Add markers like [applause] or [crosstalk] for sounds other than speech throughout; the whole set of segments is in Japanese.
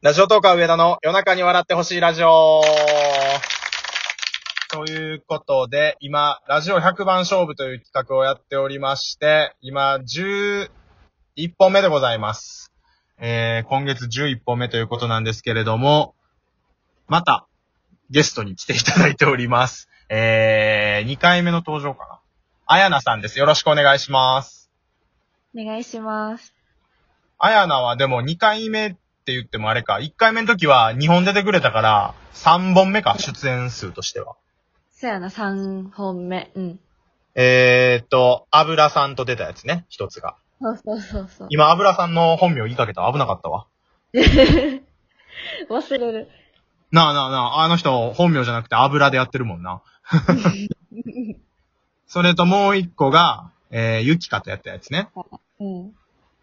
ラジオトーカー上田の夜中に笑ってほしいラジオということで、今、ラジオ100番勝負という企画をやっておりまして、今、11本目でございます。えー、今月11本目ということなんですけれども、また、ゲストに来ていただいております。えー、2回目の登場かな。あやなさんです。よろしくお願いします。お願いします。あやなはでも2回目って言ってもあれか、1回目の時は2本出てくれたから、3本目か、出演数としては。そやな、3本目。うん。えーっと、油さんと出たやつね、一つが。そうそうそうそう。今、油さんの本名言いかけた？ら危なかったわ。[laughs] 忘れる。なあなあなあ、あの人本名じゃなくて油でやってるもんな。[laughs] それともう一個が、えー、ゆきかとやったやつね。うん。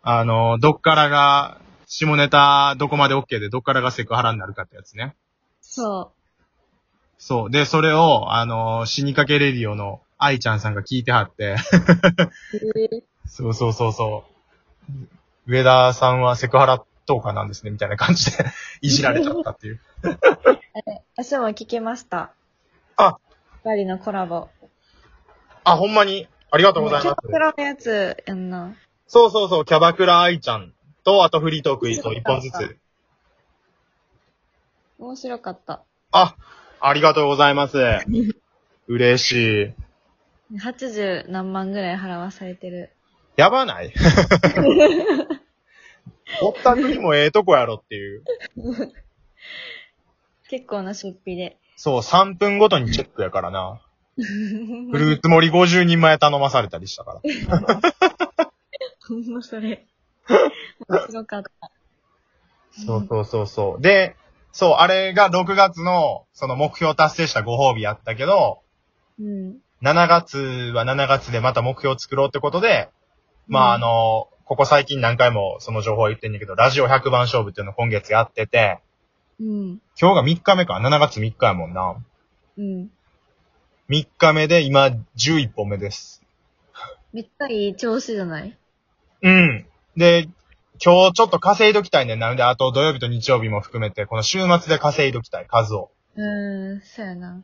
あの、どっからが、下ネタどこまで OK でどっからがセクハラになるかってやつね。そそう。で、それを、あの、死にかけレディオの愛ちゃんさんが聞いてはって、う。そうそうそうそう。上田さんはセクハラトーカーなんですね、みたいな感じで [laughs] いじられちゃったっていう。私も聞きました。あ二人のコラボ。あ、ほんまに、ありがとうございますキャバ。クラのやつやんな。そうそうそう、キャバクラ愛ちゃんと、あとフリートークと一本ずつ。面白かった。あ、ありがとうございます。嬉しい。80何万ぐらい払わされてる。やばない？[laughs] ぼったくりもええとこやろっていう。結構な出費で。そう、3分ごとにチェックやからな。[laughs] フルーツ盛り50人前頼まされたりしたから。[laughs] ほんまそれ。面白かった。そうそうそうそう。で、そう、あれが6月の、その目標達成したご褒美やったけど、うん。7月は7月でまた目標を作ろうってことで、まああの、ここ最近何回もその情報は言ってんだけど、ラジオ100番勝負っていうのを今月やってて、うん。今日が3日目か、7月3日やもんな。うん。3日目で今11本目です。めっちゃいい調子じゃない？うん。で、今日ちょっと稼いどきたいねんなので、あと土曜日と日曜日も含めて、この週末で稼いどきたい、数を。うーん、そうやな。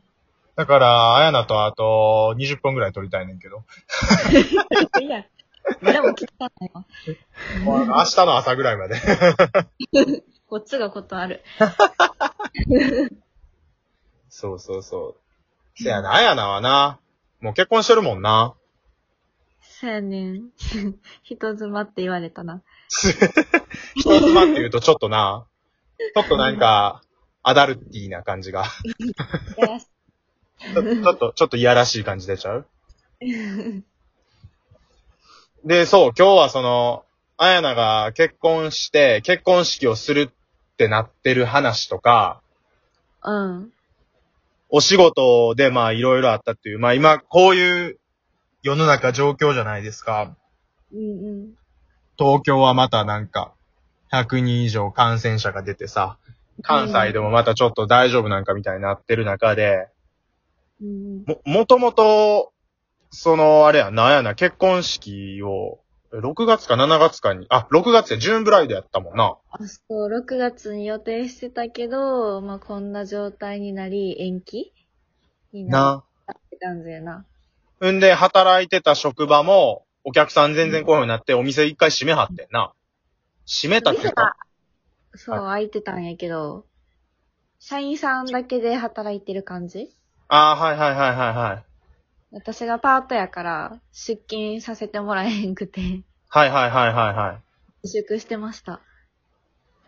だから、あやなとあと20本ぐらい撮りたいねんけど。いや、でも聞かないわ。もう明日の朝ぐらいまで。こっちがことある。そうそうそう。せやな、あやなはな、もう結婚してるもんな。そうやねん。[laughs] 人妻って言われたな。[laughs] 人妻って言うとちょっとな、ちょっとなんか、アダルティーな感じが。ちょっと、ちょっといやらしい感じ出ちゃうで、そう、今日はその、あやなが結婚して、結婚式をするってなってる話とか、うん。お仕事でまあいろいろあったっていう、まあ今こういう世の中状況じゃないですか。うんうん。東京はまたなんか、100人以上感染者が出てさ、関西でもまたちょっと大丈夫なんかみたいになってる中で、うんも、もともと、その、あれや、なんやな、結婚式を、6月か7月かに、あ、6月でジューンブライドやったもんな。あ、そう、6月に予定してたけど、まあ、こんな状態になり、延期になな。ってたんだよな。んで、働いてた職場も、お客さん全然来んようになって、お店一回閉めはってんな。閉めたっていうか、そう、空いてたんやけど、社員さんだけで働いてる感じ？ああ、はいはいはいはいはい。私がパートやから、出勤させてもらえへんくて、はいはいはいはいはい。自粛してました。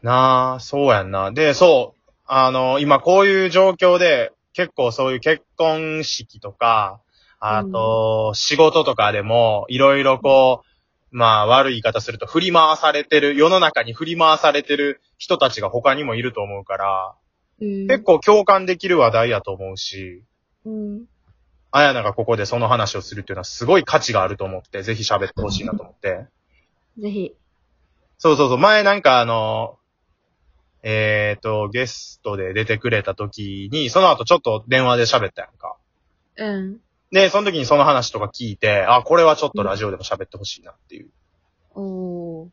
なあ、そうやんな。で、そう、あの、今こういう状況で、結構そういう結婚式とか、あと、仕事とかでも、いろいろこう、まあ悪い言い方すると振り回されてる、世の中に振り回されてる人たちが他にもいると思うから、うん。結構共感できる話題やと思うし、うん。あやながここでその話をするっていうのはすごい価値があると思って、ぜひ喋ってほしいなと思って。ぜひ。そうそうそう。前なんかあの、えっ、と、ゲストで出てくれた時に、その後ちょっと電話で喋ったやんか。うん。で、その時にその話とか聞いて、あ、これはちょっとラジオでも喋ってほしいなっていう。おー。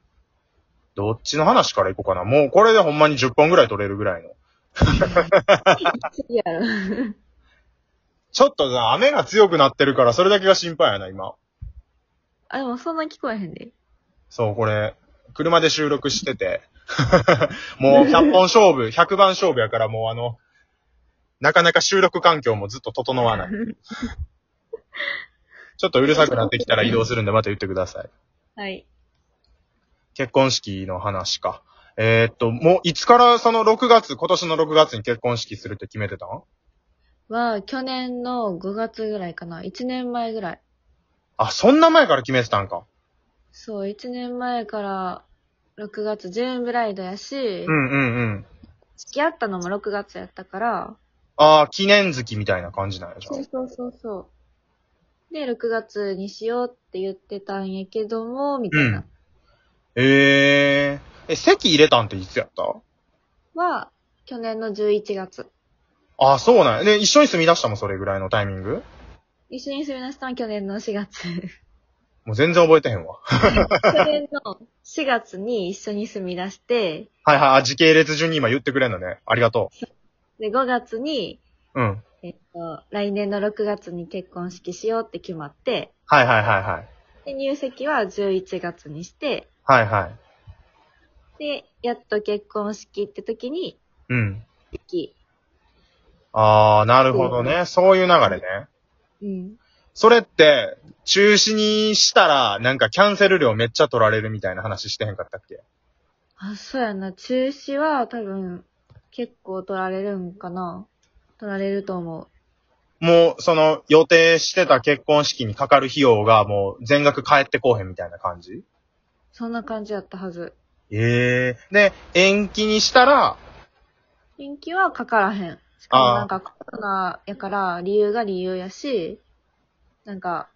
どっちの話からいこうかな。もうこれでほんまに10本ぐらい取れるぐらいの。次やろ。[laughs] ちょっとな、雨が強くなってるから、それだけが心配やな、今。あ、でもそんな聞こえへんで。そう、これ、車で収録してて、[laughs] もう100本勝負、100番勝負やからもうあの、なかなか収録環境もずっと整わない。[laughs] [laughs] ちょっとうるさくなってきたら移動するんでまた言ってください。はい。結婚式の話か。えーっと、もういつからその6月、今年の6月に結婚式するって決めてたん？は、去年の5月ぐらいかな。1年前ぐらい。あ、そんな前から決めてたんか。そう、1年前から6月、ジューンブライドやし、うんうんうん。付き合ったのも6月やったから、ああ、記念月みたいな感じなんやじゃそうそうそうそう。で、6月にしようって言ってたんやけども、みたいな。うんえー、え、席入れたんっていつやった？は、去年の11月。あ、そうなんや。で、一緒に住み出したもん、それぐらいのタイミング？一緒に住み出したのは去年の4月。もう全然覚えてへんわ。去年の4月に一緒に住み出して、はいはい、あ時系列順に今言ってくれんのね。ありがとで、5月に、う。うん。えっと、来年の6月に結婚式しようって決まって、はいはいはいはい。で、入籍は11月にして、はいはい。で、やっと結婚式って時に、うん。式。あー、なるほどね。そういう流れね。うん。それって、中止にしたら、なんかキャンセル料めっちゃ取られるみたいな話してへんかったっけ？あ、そうやな。中止は多分、結構取られるんかな。取られると思う。もう、その、予定してた結婚式にかかる費用がもう全額返ってこうへんみたいな感じ？そんな感じだったはず。ええで、延期にしたら、延期はかからへん。しかもあーなんかコロナやから理由が理由やし、なんか、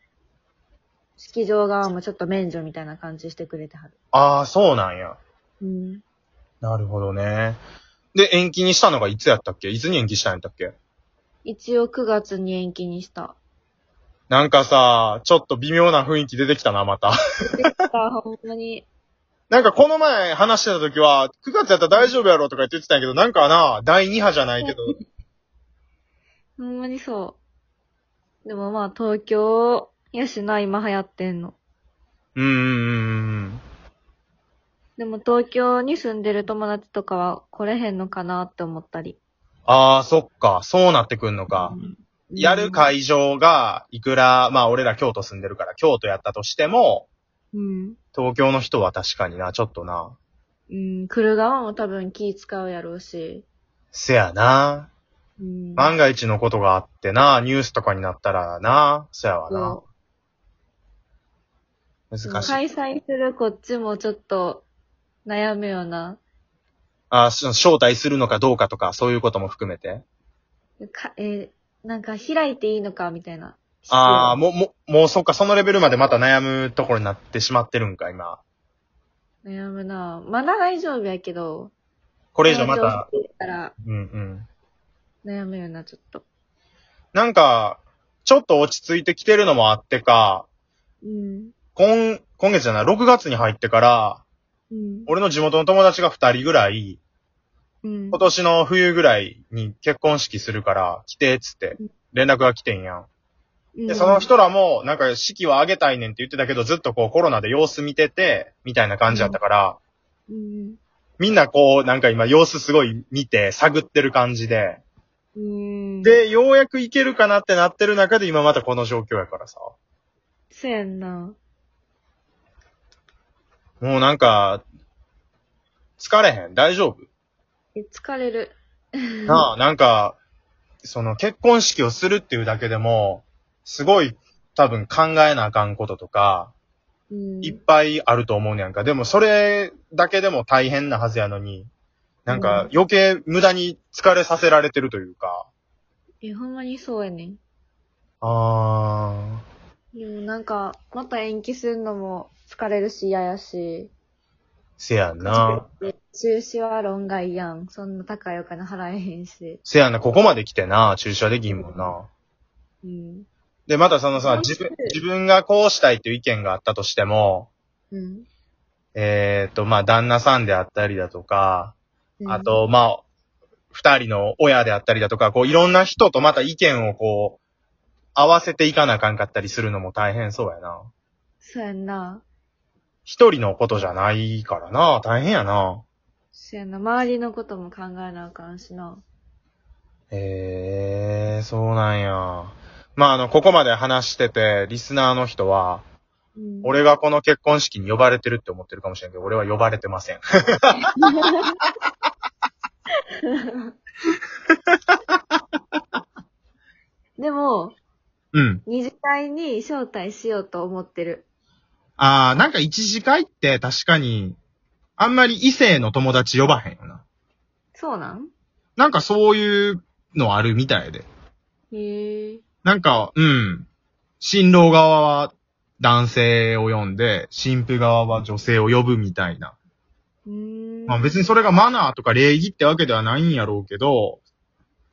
式場側もちょっと免除みたいな感じしてくれてはる。ああ、そうなんや。うん。なるほどね。で、延期にしたのがいつやったっけ？いつに延期したんやったっけ？一応9月に延期にした。なんかさ、ちょっと微妙な雰囲気出てきたな、また。でさ、[laughs] ほんまに、なんかこの前話してた時は、9月やったら大丈夫やろとか言ってたんやけど、なんかな、第2波じゃないけど、[laughs] ほんまにそう。でもまあ東京やしな、今流行ってんの。うーん、うんうんでも東京に住んでる友達とかは来れへんのかなって思ったり。ああ、そっか、そうなってくんのか。うんやる会場が、いくら、まあ俺ら京都住んでるから京都やったとしても、うん。東京の人は確かにな、ちょっとな。うん、来る側も多分気使うやろうし。せやな。うん。万が一のことがあってな、ニュースとかになったらな、そやわな難しい。開催するこっちもちょっと悩むよな。あその招待するのかどうかとか、そういうことも含めて？か、えーなんか開いていいのかみたいな。ああ、もう、もう、もうそっか、そのレベルまでまた悩むところになってしまってるんか、今。悩むな。まだ大丈夫やけど。これ以上また、うんうん。悩むよな、ちょっと。なんか、ちょっと落ち着いてきてるのもあってか、うん。今、今月じゃない、6月に入ってから、うん。俺の地元の友達が2人ぐらい、うん今。年の冬ぐらいに結婚式するから、来て、つってうん、連絡が来てんやん。うんで、その人らも、なんか式は挙げたいねんって言ってたけど、ずっとこうコロナで様子見てて、みたいな感じだったから、うん。みんなこう、なんか今様子すごい見て、探ってる感じで、うん。、で、ようやくいけるかなってなってる中で今またこの状況やからさ。そうやんな。もうなんか、疲れへん？大丈夫？え、疲れる。[laughs] なあ、なんか、その結婚式をするっていうだけでも、すごい多分考えなあかんこととか、うん。いっぱいあると思うねやんか。でもそれだけでも大変なはずやのに、なんか余計無駄に疲れさせられてるというか。え、ほんまにそうやねん。あでもなんか、また延期するのも疲れるし嫌やし。ー、せやんな。で中止は論外やん。そんな高いお金払えへんし。せやんな、ここまで来てな、注射できんもんな。うん。で、またそのさ、自分、自分がこうしたいっていう意見があったとしても、うん。えっ、と、まあ、旦那さんであったりだとか、うんあ、と、まあ、二人の親であったりだとか、こう、いろんな人とまた意見をこう、合わせていかなあかんかったりするのも大変そうやな。そうやんな。一人のことじゃないからな。大変やな。そうやんな。周りのことも考えなあかんしな。へえー、そうなんや。まあ、あの、ここまで話してて、リスナーの人は、うん、俺がこの結婚式に呼ばれてるって思ってるかもしれんけど、俺は呼ばれてません。でも、うん。二次会に招待しようと思ってる。あー、なんか一次会って確かに、あんまり異性の友達呼ばへんよな。そうなん？なんかそういうのあるみたいで。へえ。なんか、うん。新郎側は男性を呼んで、新婦側は女性を呼ぶみたいな。うーん。まあ別にそれがマナーとか礼儀ってわけではないんやろうけど、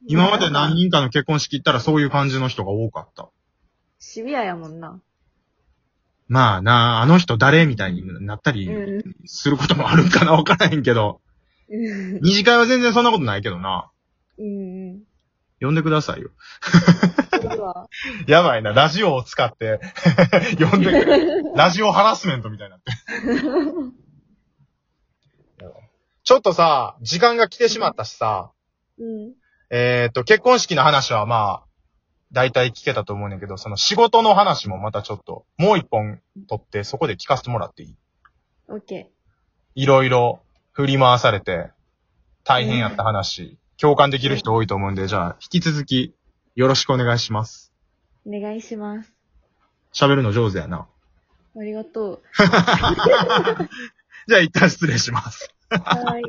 今まで何人かの結婚式行ったらそういう感じの人が多かった。シビアやもんな。まあなあ、あの人誰みたいになったりうん。することもあるんかなわからへんけど、うん二次会は全然そんなことないけどな。うん。呼んでくださいよ。[laughs] やばいな、ラジオを使って [laughs] 呼んでくれ。[laughs] ラジオハラスメントみたいになって。ちょっとさ、時間が来てしまったしさ、うん。えっ、と、結婚式の話はまあ、大体聞けたと思うねんだけど、その仕事の話もまたちょっと、もう一本取って、そこで聞かせてもらっていい？オッケいろいろ振り回されて、大変やった話、共感できる人多いと思うんで、じゃあ、引き続き、よろしくお願いします。ー。お願いします。喋るの上手やな。ありがとう。[laughs] じゃあ、一旦失礼します。はーい。